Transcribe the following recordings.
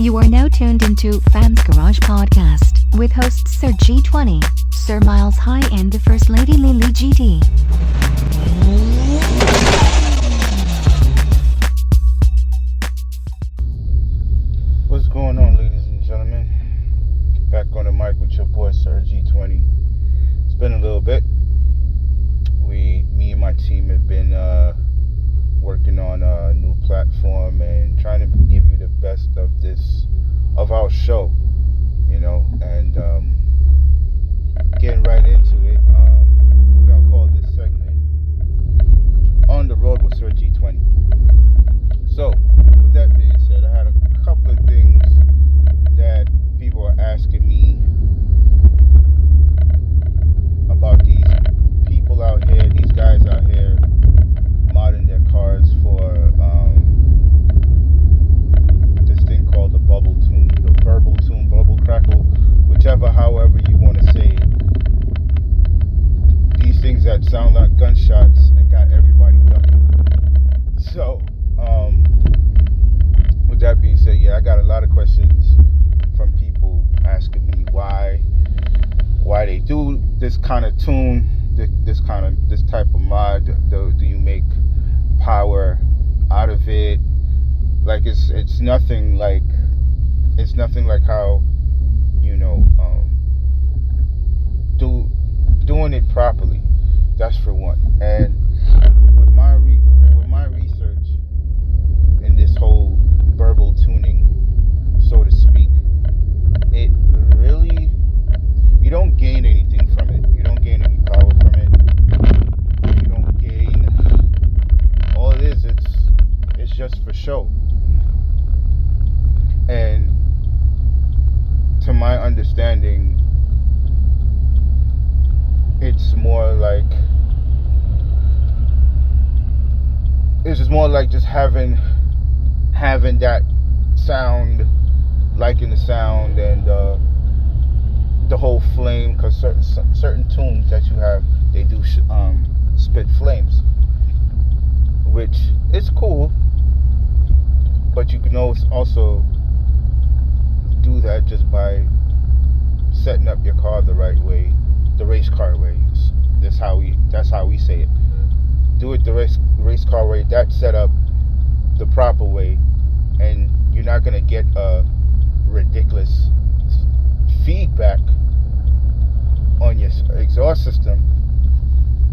You are now tuned into Fam's Garage Podcast with hosts Sir G20, Sir Miles High, and the First Lady Lily GT. What's going on, ladies and gentlemen? Back on the mic with your boy Sir G20. It's been a little bit. You know, and um, getting right into it. Um, we're gonna call this segment "On the Road with Sir G20." So, with that being said, I had a couple of things that people are asking me about these people out here, these guys out here modding their cars for um, this thing called the bubble tune, the burble tune, bubble crackle, whichever, however you want to say it. These things that sound like gunshots and got everybody ducking. So, um, with that being said, yeah, I got a lot of questions from people asking me why, why they do this kind of tune, this, this kind of this type of mod. Do, do you make power out of it? Like it's it's nothing like it's nothing like how you know um, do doing it properly. That's for one. And with my re, with my research in this whole burble tuning, so to speak, it really you don't gain anything from it. You don't gain any power from it. You don't gain all it is. It's it's just for show. And to my understanding, it's more like it's just more like just having having that sound, liking the sound and uh, the whole flame. Because certain certain tunes that you have, they do um, spit flames, which is cool. But you can also do that just by setting up your car the right way, the race car way. That's how we. That's how we say it. Do it the race race car way. That's set up the proper way, and you're not gonna get a ridiculous feedback on your exhaust system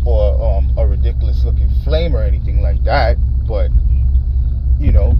or um, a ridiculous looking flame or anything like that. But you know,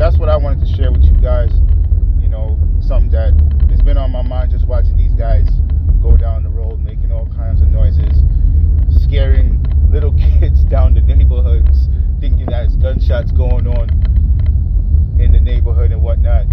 that's what I wanted to share with you guys. You know, something that has been on my mind just watching these guys go down the road making all kinds of noises, scaring little kids down the neighborhoods, thinking that it's gunshots going on in the neighborhood and whatnot.